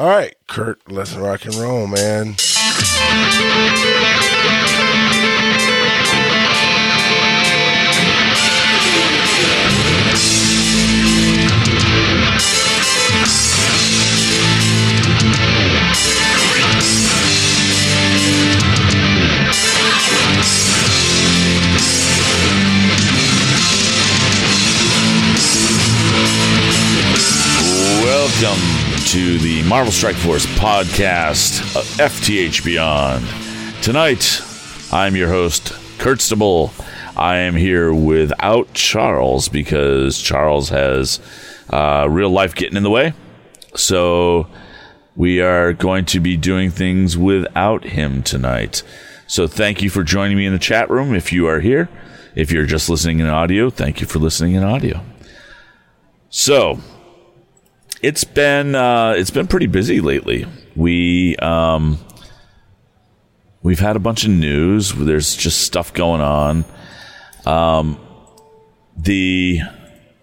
All right, Kurt, let's rock and roll, man. Welcome to the Marvel Strike Force podcast of FTH Beyond. Tonight, I'm your host, Kurtstable. I am here without Charles because Charles has uh, real life getting in the way. So we are going to be doing things without him tonight. So thank you for joining me in the chat room if you are here. If you're just listening in audio, thank you for listening in audio. So, it's been uh, it's been pretty busy lately. We um, we've had a bunch of news. There's just stuff going on. Um, the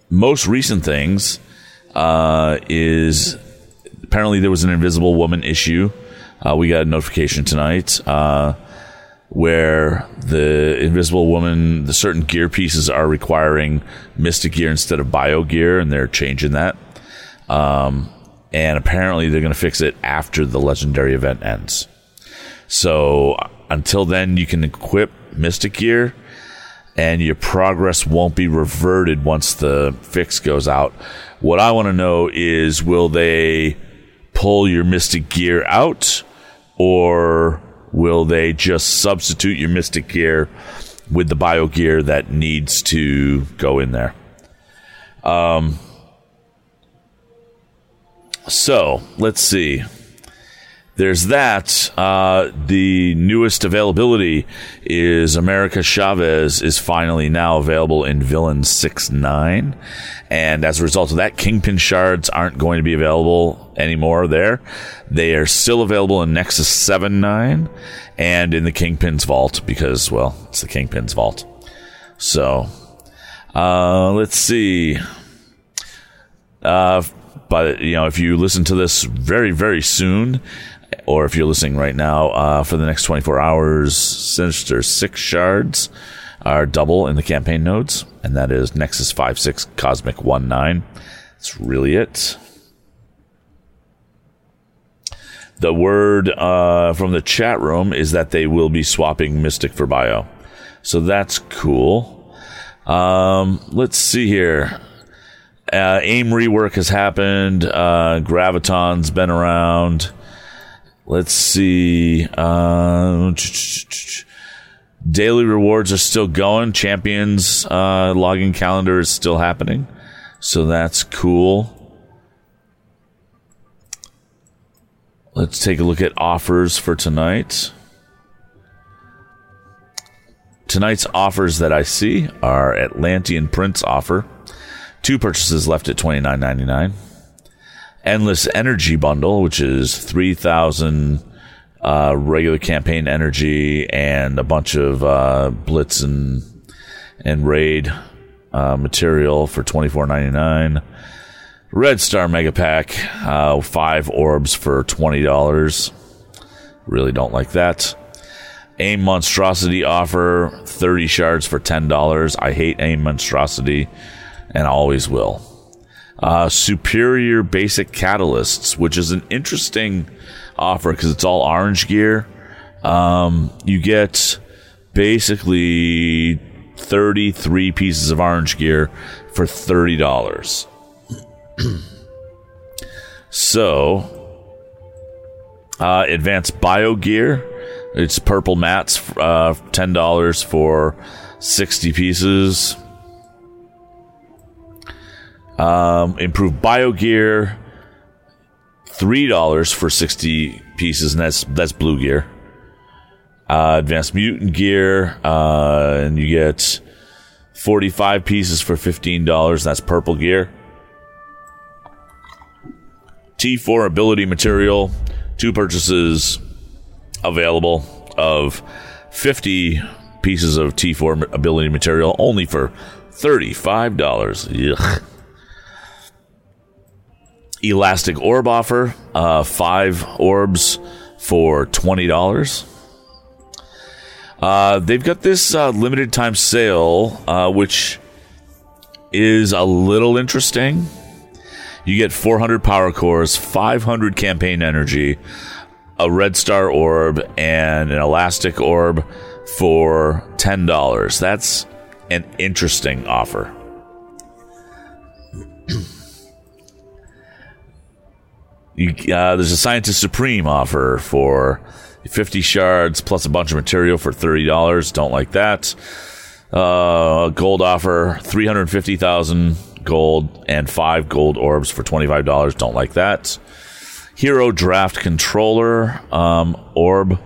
most recent things uh, is apparently there was an Invisible Woman issue. Uh, we got a notification tonight uh, where the Invisible Woman, the certain gear pieces are requiring Mystic gear instead of Bio gear, and they're changing that. Um, and apparently they're going to fix it after the legendary event ends. So until then, you can equip Mystic Gear, and your progress won't be reverted once the fix goes out. What I want to know is will they pull your Mystic Gear out, or will they just substitute your Mystic Gear with the Bio Gear that needs to go in there? Um, so let's see. There's that. Uh, the newest availability is America Chavez is finally now available in Villain 6 9. And as a result of that, Kingpin shards aren't going to be available anymore there. They are still available in Nexus 7 9 and in the Kingpin's vault because, well, it's the Kingpin's vault. So, uh, let's see. Uh, but you know, if you listen to this very, very soon, or if you're listening right now, uh, for the next 24 hours, Sinister Six shards are double in the campaign nodes, and that is Nexus 5 6 Cosmic 1 9. That's really it. The word uh, from the chat room is that they will be swapping Mystic for Bio. So that's cool. Um, let's see here. Uh, AIM rework has happened. Uh, Graviton's been around. Let's see. Uh, daily rewards are still going. Champions uh, login calendar is still happening. So that's cool. Let's take a look at offers for tonight. Tonight's offers that I see are Atlantean Prince offer. Two purchases left at twenty nine ninety nine. Endless Energy Bundle, which is three thousand uh, regular campaign energy and a bunch of uh, Blitz and and Raid uh, material for twenty four ninety nine. Red Star Mega Pack, uh, five orbs for twenty dollars. Really don't like that. AIM Monstrosity offer, 30 shards for $10. I hate AIM Monstrosity and always will. Uh, superior Basic Catalysts, which is an interesting offer because it's all orange gear. Um, you get basically 33 pieces of orange gear for $30. so, uh, advanced bio gear it's purple mats, uh, ten dollars for sixty pieces. Um, improved bio gear, three dollars for sixty pieces, and that's that's blue gear. Uh, advanced mutant gear, uh, and you get forty-five pieces for fifteen dollars. That's purple gear. T4 ability material, two purchases available of 50 pieces of T4 ability material only for $35. Ugh. Elastic Orb offer, uh, five orbs for twenty dollars. Uh, they've got this uh, limited time sale, uh, which is a little interesting. You get 400 power cores, 500 campaign energy, a red star orb, and an elastic orb for $10. That's an interesting offer. You, uh, there's a Scientist Supreme offer for 50 shards plus a bunch of material for $30. Don't like that. Uh, gold offer 350,000 gold and five gold orbs for $25. Don't like that. Hero Draft Controller um, orb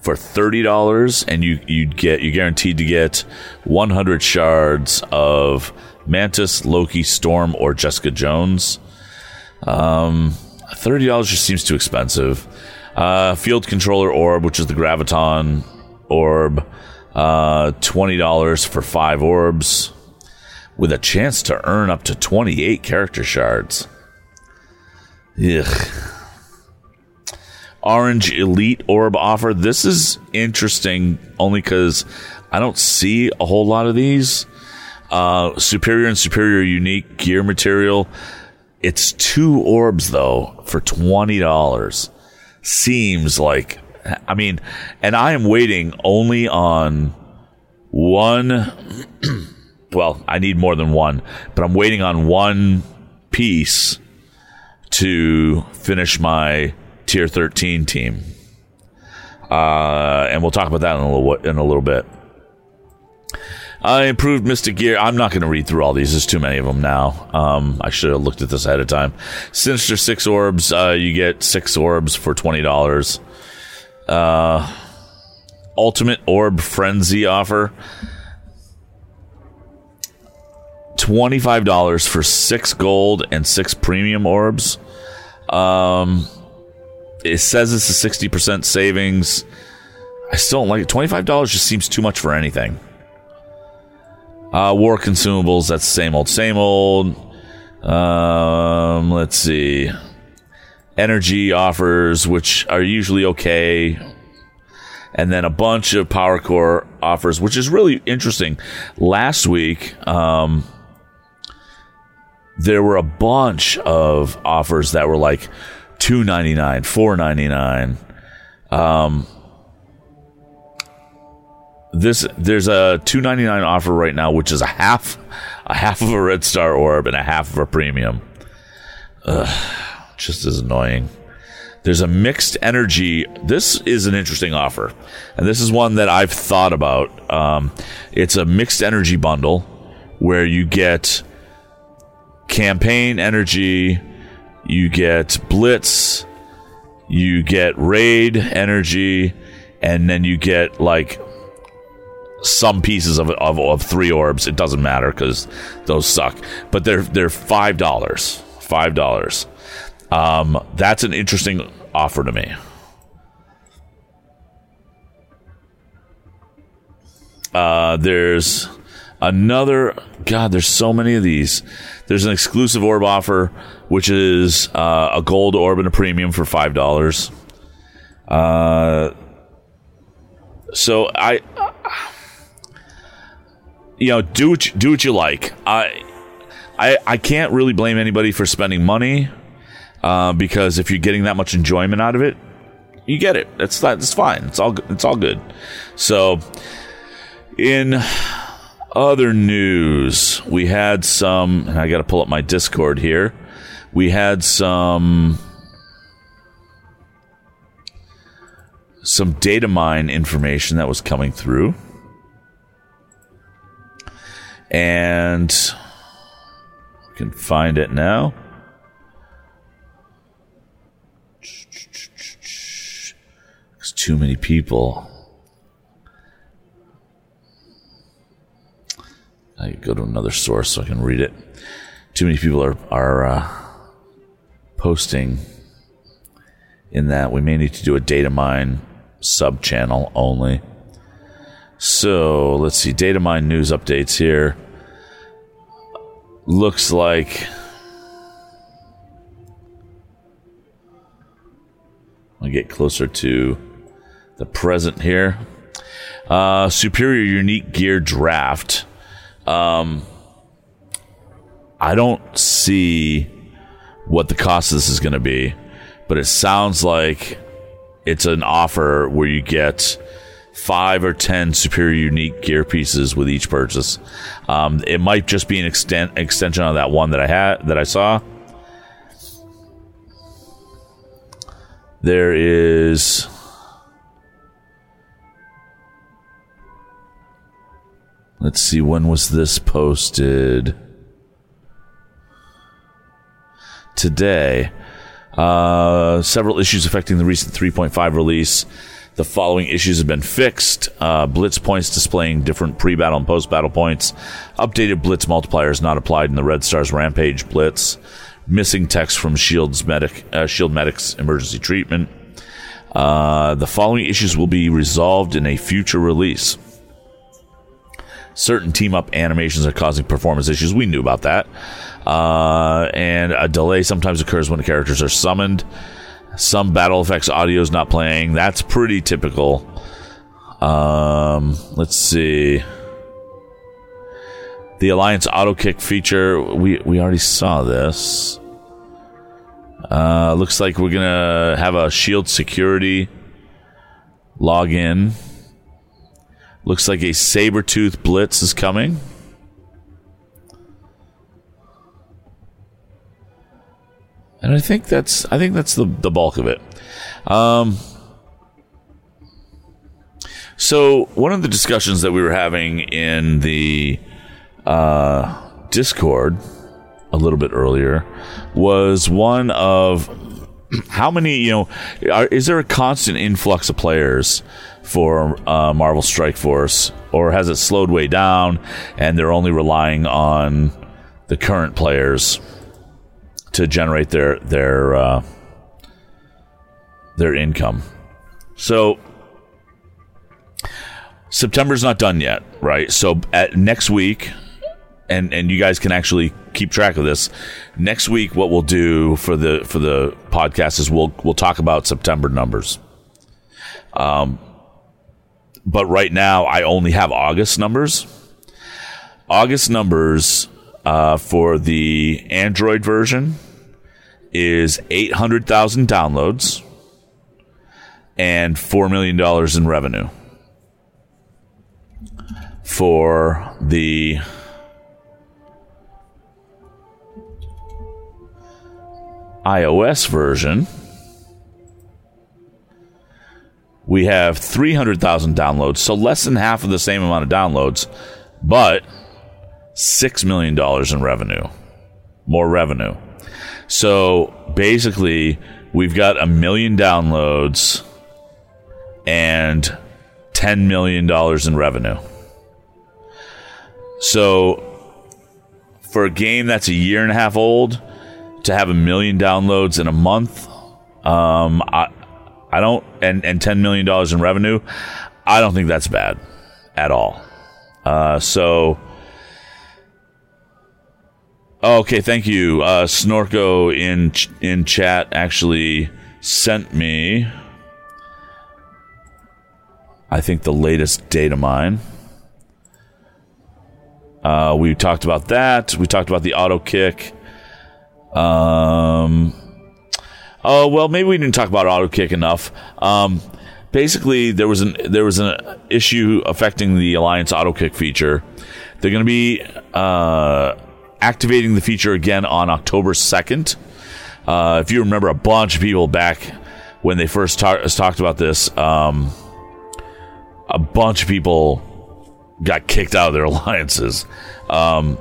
for thirty dollars, and you you'd get you're guaranteed to get one hundred shards of Mantis, Loki, Storm, or Jessica Jones. Um, thirty dollars just seems too expensive. Uh, field controller orb, which is the graviton orb, uh, twenty dollars for five orbs, with a chance to earn up to twenty-eight character shards. Ugh. Orange Elite Orb offer. This is interesting only because I don't see a whole lot of these. Uh, superior and Superior Unique gear material. It's two orbs though for twenty dollars. Seems like, I mean, and I am waiting only on one. well, I need more than one, but I'm waiting on one piece to finish my tier 13 team. Uh, and we'll talk about that in a little in a little bit. I improved Mystic Gear. I'm not going to read through all these. There's too many of them now. Um, I should have looked at this ahead of time. Sinister Six Orbs. Uh, you get six orbs for twenty dollars. Uh, Ultimate Orb Frenzy offer. $25 for six gold and six premium orbs. Um, it says it's a 60% savings. I still don't like it. $25 just seems too much for anything. Uh, war consumables, that's same old, same old. Um, let's see. Energy offers, which are usually okay. And then a bunch of power core offers, which is really interesting. Last week, um, there were a bunch of offers that were like two ninety nine, four ninety nine. Um, this there's a two ninety nine offer right now, which is a half a half of a red star orb and a half of a premium. Ugh, just as annoying. There's a mixed energy. This is an interesting offer, and this is one that I've thought about. Um, it's a mixed energy bundle where you get campaign energy, you get blitz, you get raid energy, and then you get like some pieces of, of, of three orbs. It doesn't matter because those suck. But they're they're five dollars. Five dollars. Um, that's an interesting offer to me. Uh, there's another. God, there's so many of these. There's an exclusive orb offer, which is uh, a gold orb and a premium for five dollars. Uh, so I, you know, do what you, do what you like. I, I, I can't really blame anybody for spending money, uh, because if you're getting that much enjoyment out of it, you get it. That's that's fine. It's all it's all good. So, in other news, we had some, I got to pull up my Discord here. We had some some data mine information that was coming through. And we can find it now. There's too many people. I go to another source so I can read it. Too many people are are uh, posting in that. We may need to do a data mine sub channel only. So let's see, data mine news updates here looks like. I get closer to the present here. Uh, superior unique gear draft. Um, I don't see what the cost of this is going to be, but it sounds like it's an offer where you get five or ten superior unique gear pieces with each purchase. Um, it might just be an extent, extension of that one that I had that I saw. There is. Let's see, when was this posted? Today. Uh, several issues affecting the recent 3.5 release. The following issues have been fixed. Uh, blitz points displaying different pre battle and post battle points. Updated blitz multipliers not applied in the Red Stars Rampage blitz. Missing text from Shield's medic, uh, Shield Medic's emergency treatment. Uh, the following issues will be resolved in a future release. Certain team up animations are causing performance issues. We knew about that. Uh, and a delay sometimes occurs when characters are summoned. Some battle effects audio is not playing. That's pretty typical. Um, let's see. The Alliance auto kick feature, we, we already saw this. Uh, looks like we're gonna have a shield security login. Looks like a Sabretooth blitz is coming. And I think that's I think that's the, the bulk of it. Um, so one of the discussions that we were having in the uh, Discord a little bit earlier was one of how many you know are, is there a constant influx of players for uh, Marvel Strike Force, or has it slowed way down and they're only relying on the current players to generate their their uh, their income? So September's not done yet, right? So at next week, and and you guys can actually keep track of this. Next week, what we'll do for the for the podcast is we'll we'll talk about September numbers. Um, but right now I only have August numbers. August numbers uh, for the Android version is eight hundred thousand downloads and four million dollars in revenue. For the iOS version, we have 300,000 downloads, so less than half of the same amount of downloads, but $6 million in revenue. More revenue. So basically, we've got a million downloads and $10 million in revenue. So for a game that's a year and a half old, to have a million downloads in a month, um, I, I don't, and, and $10 million in revenue, I don't think that's bad at all. Uh, so, okay, thank you. Uh, Snorko in, in chat actually sent me, I think, the latest data mine. Uh, we talked about that. We talked about the auto kick. Um, oh well, maybe we didn't talk about auto kick enough. Um, basically, there was an there was an issue affecting the Alliance auto kick feature. They're going to be uh, activating the feature again on October second. Uh, if you remember, a bunch of people back when they first ta- talked about this, um, a bunch of people got kicked out of their alliances. Um,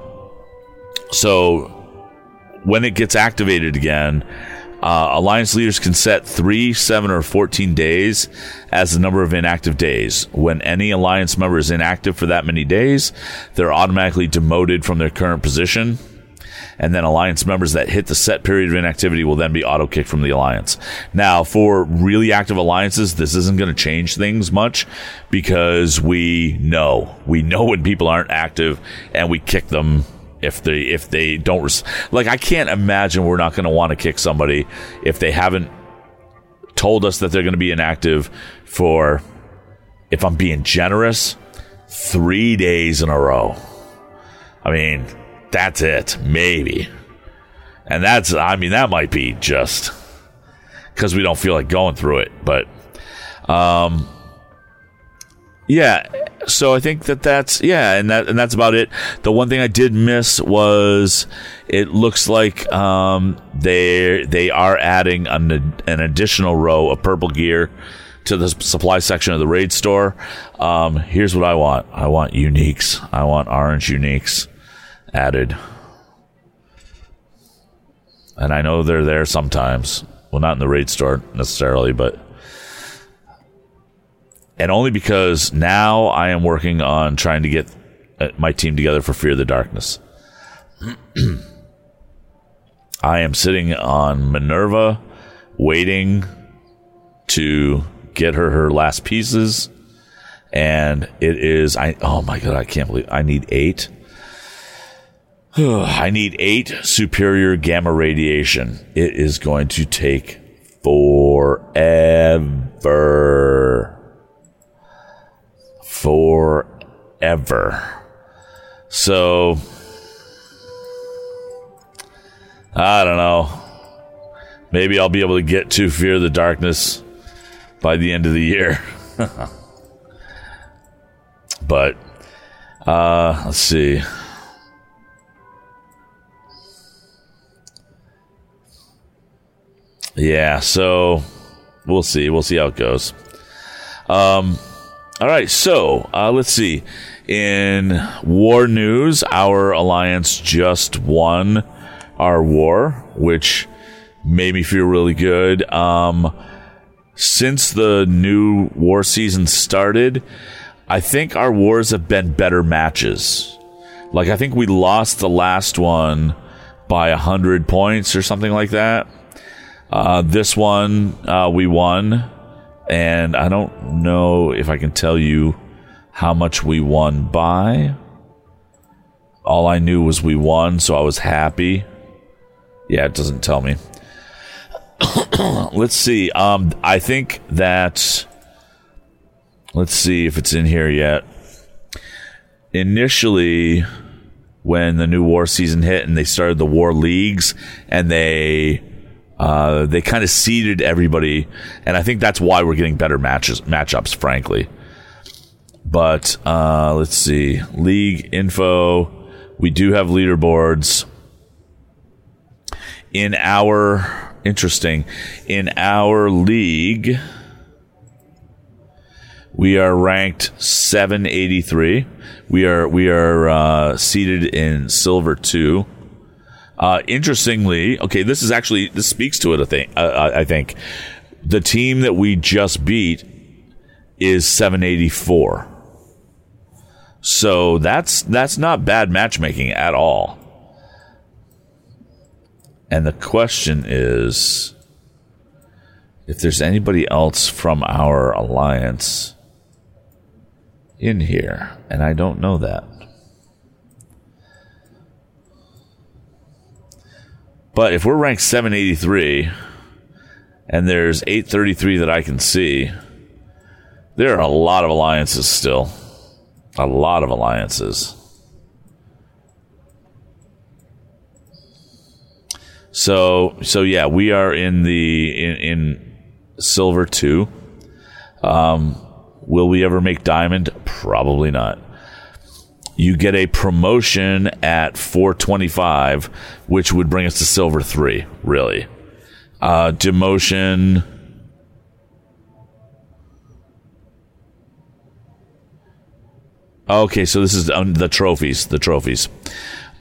so when it gets activated again, uh, alliance leaders can set three, seven, or 14 days as the number of inactive days. When any alliance member is inactive for that many days, they're automatically demoted from their current position. And then alliance members that hit the set period of inactivity will then be auto kicked from the alliance. Now, for really active alliances, this isn't going to change things much because we know we know when people aren't active and we kick them if they if they don't res- like I can't imagine we're not going to want to kick somebody if they haven't told us that they're going to be inactive for, if I'm being generous, three days in a row. I mean, that's it, maybe. And that's, I mean, that might be just because we don't feel like going through it. But, um, yeah. So I think that that's yeah, and that and that's about it. The one thing I did miss was it looks like um, they they are adding an, an additional row of purple gear to the supply section of the raid store. Um, here's what I want: I want uniques. I want orange uniques added, and I know they're there sometimes. Well, not in the raid store necessarily, but and only because now I am working on trying to get uh, my team together for Fear of the Darkness. I am sitting on Minerva, waiting to get her her last pieces, and it is I. Oh my god, I can't believe I need eight. I need eight superior gamma radiation. It is going to take forever forever. So, I don't know. Maybe I'll be able to get to Fear the Darkness by the end of the year. but, uh, let's see. Yeah, so we'll see. We'll see how it goes. Um, all right, so uh, let's see. In war news, our alliance just won our war, which made me feel really good. Um, since the new war season started, I think our wars have been better matches. Like, I think we lost the last one by 100 points or something like that. Uh, this one, uh, we won and I don't know if I can tell you how much we won by. All I knew was we won, so I was happy. Yeah, it doesn't tell me. let's see. Um, I think that. Let's see if it's in here yet. Initially, when the new war season hit and they started the war leagues and they uh, they kind of seeded everybody, and I think that's why we're getting better matches matchups, frankly. But uh, let's see, league info. We do have leaderboards in our interesting in our league. We are ranked 783. We are we are uh, seated in silver two. Uh, interestingly, okay, this is actually this speaks to it. I think. Uh, I think the team that we just beat is 784. So that's that's not bad matchmaking at all. And the question is if there's anybody else from our alliance in here, and I don't know that. But if we're ranked 783 and there's 833 that I can see, there are a lot of alliances still. A lot of alliances. So so yeah, we are in the in, in silver two. Um, will we ever make diamond? Probably not you get a promotion at 425, which would bring us to silver three, really. Uh, demotion. Okay, so this is the trophies. The trophies.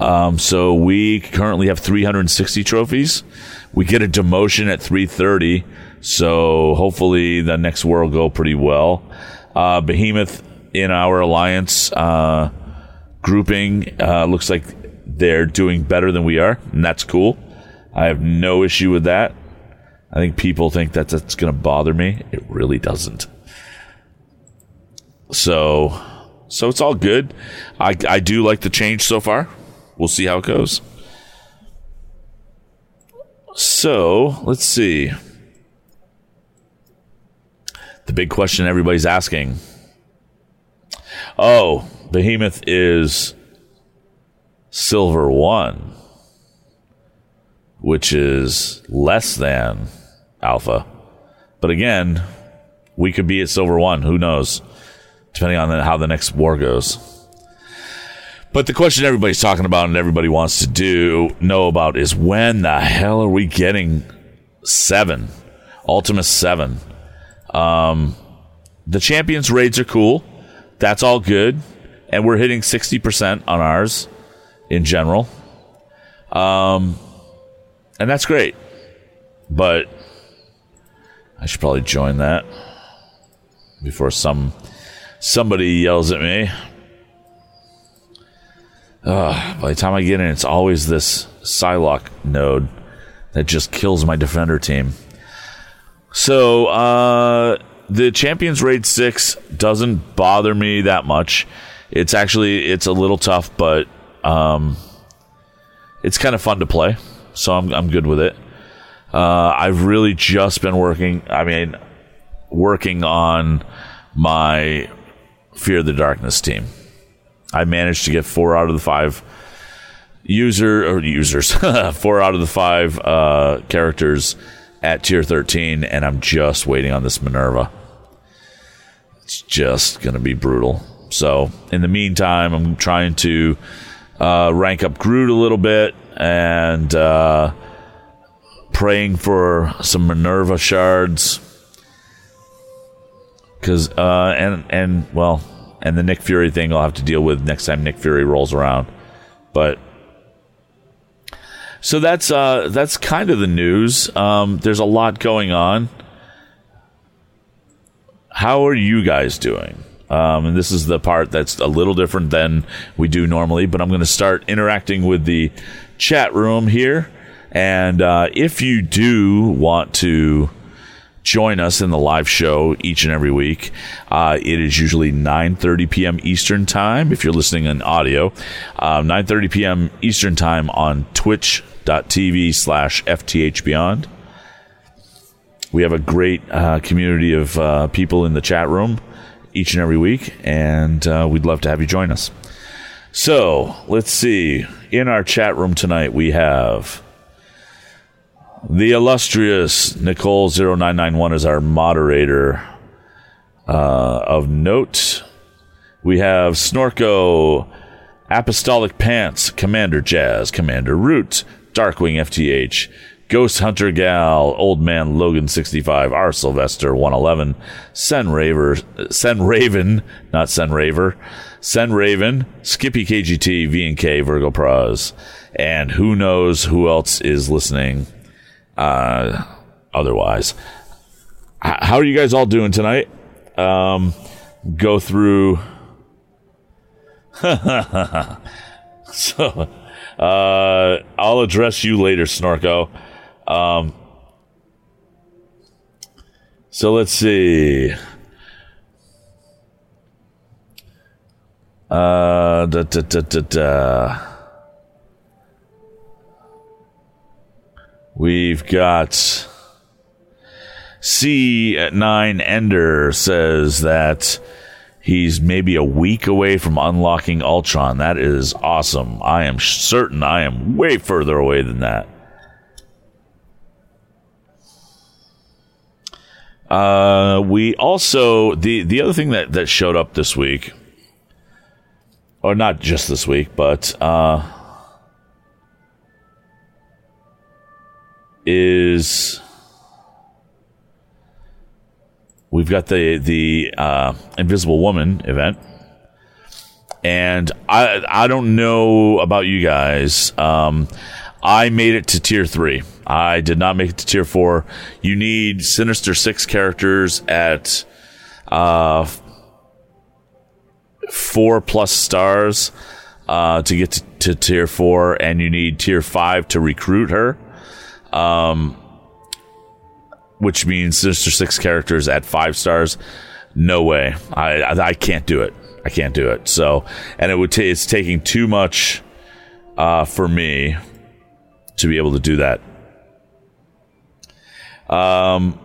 Um, so we currently have 360 trophies. We get a demotion at 330. So hopefully the next war will go pretty well. Uh, Behemoth in our alliance. Uh, grouping uh, looks like they're doing better than we are, and that's cool. I have no issue with that. I think people think that that's going to bother me. It really doesn't. So, so it's all good. I I do like the change so far. We'll see how it goes. So let's see. the big question everybody's asking. Oh, Behemoth is Silver 1, which is less than Alpha. But again, we could be at Silver 1. Who knows? Depending on the, how the next war goes. But the question everybody's talking about and everybody wants to do know about is when the hell are we getting seven, Ultimus seven? Um, the champions raids are cool. That's all good, and we're hitting sixty percent on ours in general. Um, and that's great. But I should probably join that before some somebody yells at me. Uh, by the time I get in, it's always this Psylocke node that just kills my defender team. So uh, the Champions Raid Six doesn't bother me that much. It's actually it's a little tough, but um, it's kind of fun to play. So I'm I'm good with it. Uh, I've really just been working. I mean, working on my Fear of the Darkness team. I managed to get four out of the five user or users, four out of the five uh, characters at tier 13, and I'm just waiting on this Minerva. It's just going to be brutal. So, in the meantime, I'm trying to uh, rank up Groot a little bit and uh, praying for some Minerva shards. Because, uh, and, and, well, and the Nick Fury thing I'll have to deal with next time Nick Fury rolls around. But so that's uh, that's kind of the news. Um, there's a lot going on. How are you guys doing? Um, and this is the part that's a little different than we do normally, but I'm going to start interacting with the chat room here. And uh, if you do want to join us in the live show each and every week. Uh, it is usually 9.30 p.m. Eastern Time if you're listening in audio. Um, 9.30 p.m. Eastern Time on twitch.tv slash FTH Beyond. We have a great uh, community of uh, people in the chat room each and every week, and uh, we'd love to have you join us. So, let's see. In our chat room tonight, we have the illustrious Nicole0991 is our moderator uh, of note. We have Snorko, Apostolic Pants, Commander Jazz, Commander Root, Darkwing FTH, Ghost Hunter Gal, Old Man Logan 65, R Sylvester 111, Sen Raver, Sen Raven, not Sen Raver, Sen Raven, Skippy KGT, V and K, Virgo Praz, and who knows who else is listening uh, otherwise. H- how are you guys all doing tonight? Um, go through. so, uh, I'll address you later, Snorko. Um, so let's see. Uh, da, da, da, da, da. We've got C at nine Ender says that he's maybe a week away from unlocking Ultron. That is awesome. I am certain I am way further away than that. Uh, we also the the other thing that that showed up this week, or not just this week, but uh, is we've got the the uh, Invisible Woman event, and I I don't know about you guys. Um, I made it to tier three. I did not make it to tier four. You need Sinister Six characters at uh, four plus stars uh, to get to, to tier four, and you need tier five to recruit her um, which means Sinister Six characters at five stars. No way, I, I, I can't do it. I can't do it. So, and it would t- it's taking too much uh, for me to be able to do that. Um,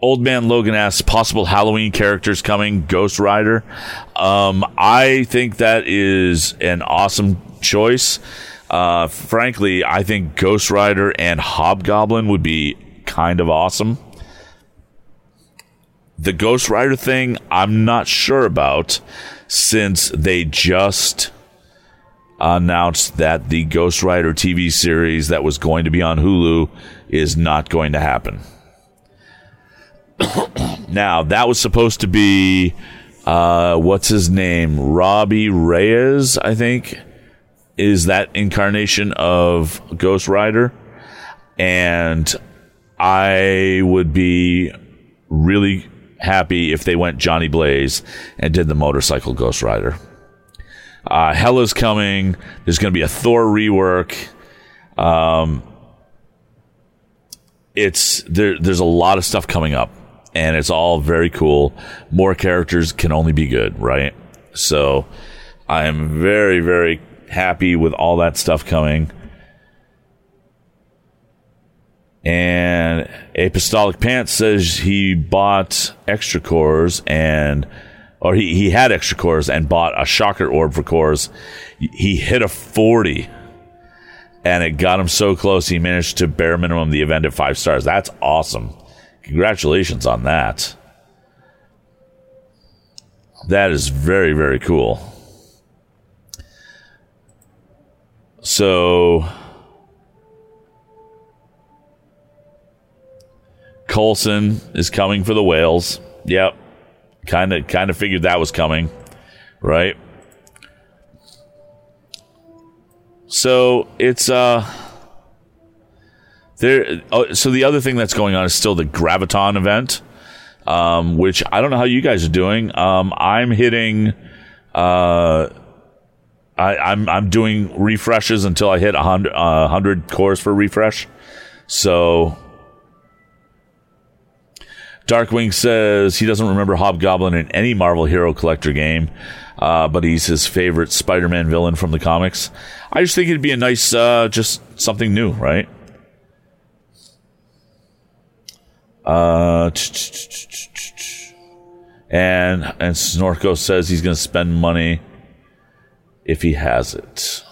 Old Man Logan asks possible Halloween characters coming, Ghost Rider. Um, I think that is an awesome choice. Uh, frankly, I think Ghost Rider and Hobgoblin would be kind of awesome. The Ghost Rider thing, I'm not sure about since they just announced that the Ghost Rider TV series that was going to be on Hulu is not going to happen. now, that was supposed to be, uh, what's his name? Robbie Reyes, I think, is that incarnation of Ghost Rider. And I would be really happy if they went Johnny Blaze and did the motorcycle Ghost Rider. Uh, Hela's coming. There's going to be a Thor rework. Um, it's there. There's a lot of stuff coming up and it's all very cool. More characters can only be good, right? So I am very, very happy with all that stuff coming. And Apostolic Pants says he bought extra cores and, or he, he had extra cores and bought a shocker orb for cores. He hit a 40 and it got him so close he managed to bare minimum the event at five stars. That's awesome. Congratulations on that. That is very, very cool. So, Coulson is coming for the whales. Yep. Kind of kind of figured that was coming, right? So, it's uh there. Oh, so the other thing that's going on is still the Graviton event, um, which I don't know how you guys are doing. Um, I'm hitting. Uh, I, am I'm, I'm doing refreshes until I hit 100, uh, 100 cores for refresh. So Darkwing says he doesn't remember Hobgoblin in any Marvel Hero Collector game, uh, but he's his favorite Spider-Man villain from the comics. I just think it'd be a nice, uh, just something new, right? Uh, and and Snorko says he's going to spend money if he has it.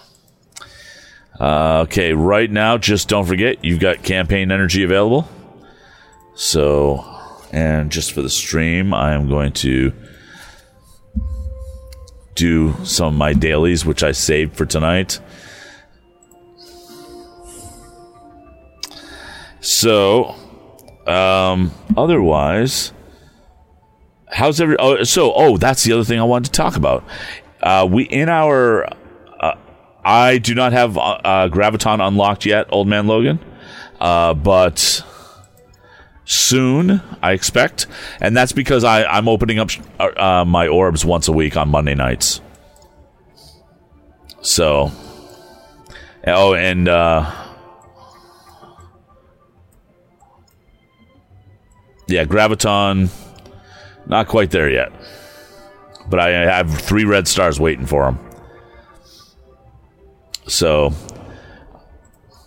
Uh, okay, right now, just don't forget you've got campaign energy available. So, and just for the stream, I am going to do some of my dailies, which I saved for tonight. So, um, otherwise, how's every? Oh, so oh, that's the other thing I wanted to talk about. Uh, we in our, uh, I do not have uh, uh Graviton unlocked yet, Old Man Logan, uh, but soon I expect, and that's because I I'm opening up uh, my orbs once a week on Monday nights. So, oh, and yeah, Graviton, not quite there yet. But I have three red stars waiting for him. So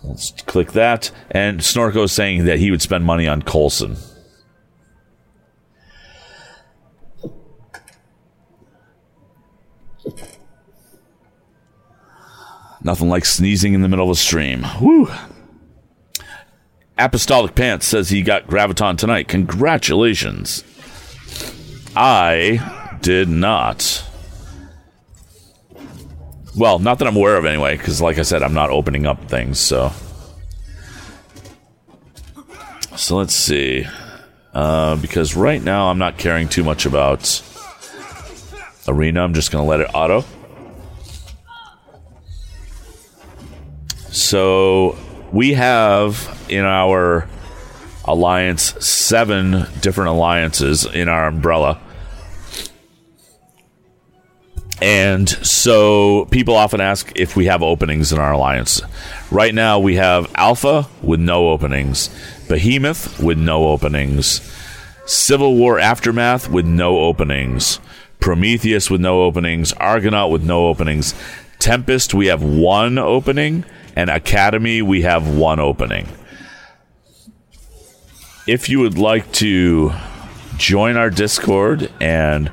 let's click that. And Snorko is saying that he would spend money on Coulson. Nothing like sneezing in the middle of a stream. Woo! Apostolic Pants says he got Graviton tonight. Congratulations. I did not. Well, not that I'm aware of anyway, because like I said, I'm not opening up things, so. So let's see. Uh, because right now I'm not caring too much about Arena. I'm just going to let it auto. So we have in our alliance seven different alliances in our umbrella. And so people often ask if we have openings in our alliance. Right now, we have Alpha with no openings, Behemoth with no openings, Civil War Aftermath with no openings, Prometheus with no openings, Argonaut with no openings, Tempest, we have one opening, and Academy, we have one opening. if you would like to join our Discord and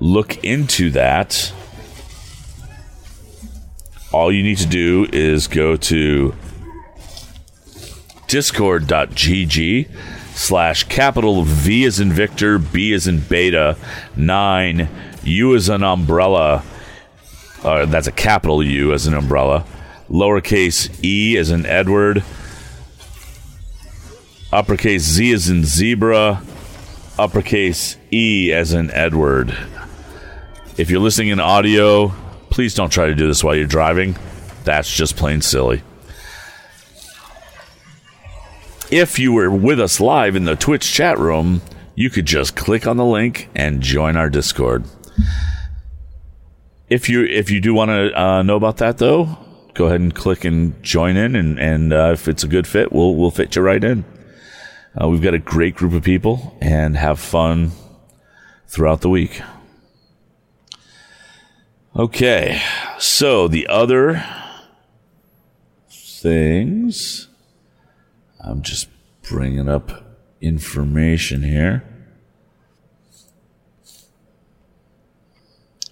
look into that, all you need to do is go to discord.gg slash capital V as in Victor, B as in Beta, 9, U as an umbrella. Uh, that's a capital U as an umbrella. Lowercase e as in Edward. Uppercase Z as in zebra. Uppercase E as in Edward. If you're listening in audio, please don't try to do this while you're driving. That's just plain silly. If you were with us live in the Twitch chat room, you could just click on the link and join our Discord. If you if you do want to uh, know about that though, go ahead and click and join in, and and uh, if it's a good fit, we'll we'll fit you right in. Uh, we've got a great group of people and have fun throughout the week. Okay, so the other things, I'm just bringing up information here.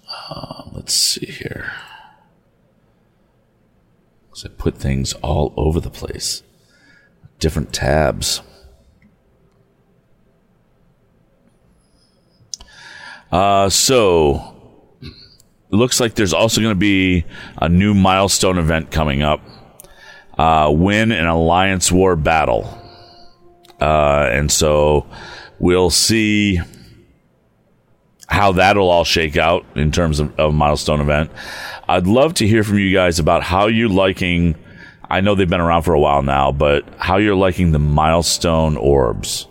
Uh, let's see here. So I put things all over the place, different tabs. Uh, so looks like there's also going to be a new milestone event coming up. Uh, win an alliance war battle. Uh, and so we'll see how that'll all shake out in terms of, of milestone event. I'd love to hear from you guys about how you're liking. I know they've been around for a while now, but how you're liking the milestone orbs.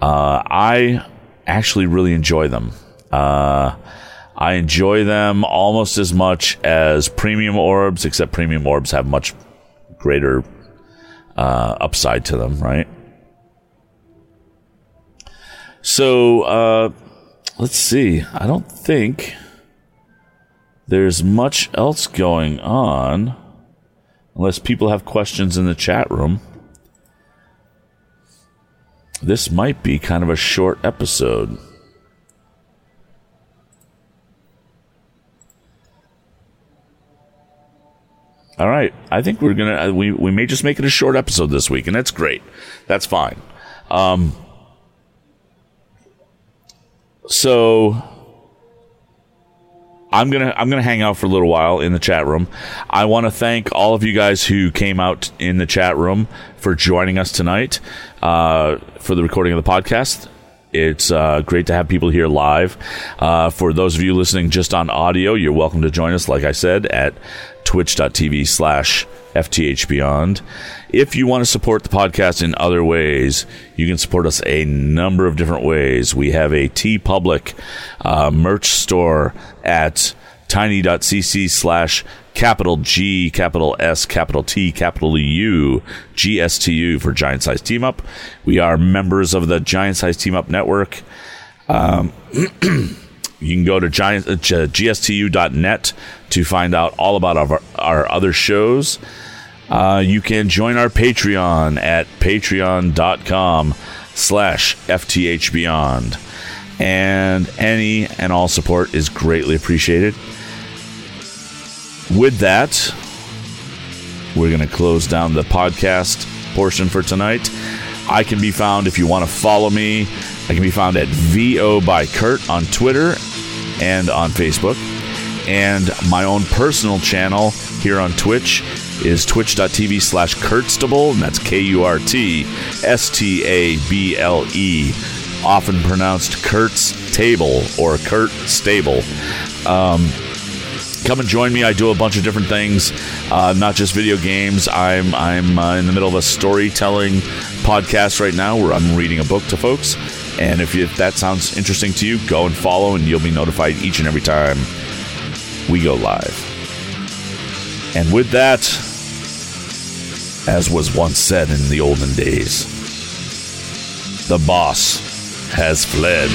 Uh, I actually really enjoy them. Uh, I enjoy them almost as much as premium orbs, except premium orbs have much greater uh, upside to them, right? So uh, let's see. I don't think there's much else going on, unless people have questions in the chat room. This might be kind of a short episode. All right, I think we're gonna uh, we we may just make it a short episode this week, and that's great. That's fine. Um, so I'm gonna I'm gonna hang out for a little while in the chat room. I want to thank all of you guys who came out in the chat room for joining us tonight uh, for the recording of the podcast. It's uh, great to have people here live. Uh, for those of you listening just on audio, you're welcome to join us, like I said, at twitch.tv slash FTH Beyond. If you want to support the podcast in other ways, you can support us a number of different ways. We have a TeePublic uh, merch store at tiny.cc slash capital G, capital S, capital T, capital U, GSTU for Giant Size Team Up. We are members of the Giant Size Team Up Network. Um, you can go to giant, uh, gstu.net to find out all about our, our other shows. Uh, you can join our Patreon at patreon.com slash FTH Beyond. And any and all support is greatly appreciated. With that, we're going to close down the podcast portion for tonight. I can be found if you want to follow me. I can be found at VO by Kurt on Twitter and on Facebook. And my own personal channel here on Twitch is twitch.tv slash Kurtstable, and that's K U R T S T A B L E, often pronounced Kurt's Table or Kurt Stable. Um, come and join me. I do a bunch of different things, uh, not just video games. I'm I'm uh, in the middle of a storytelling podcast right now where I'm reading a book to folks. And if, you, if that sounds interesting to you, go and follow, and you'll be notified each and every time we go live. And with that, as was once said in the olden days, the boss has fled.